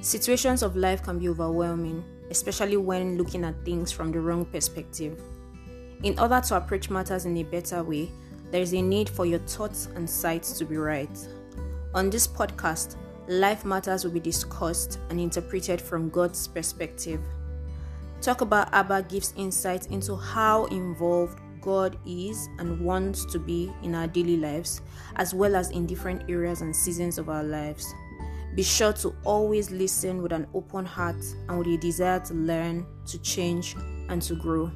Situations of life can be overwhelming, especially when looking at things from the wrong perspective. In order to approach matters in a better way, there is a need for your thoughts and sights to be right. On this podcast, life matters will be discussed and interpreted from God's perspective. Talk about Abba gives insight into how involved God is and wants to be in our daily lives, as well as in different areas and seasons of our lives. Be sure to always listen with an open heart and with a desire to learn, to change, and to grow.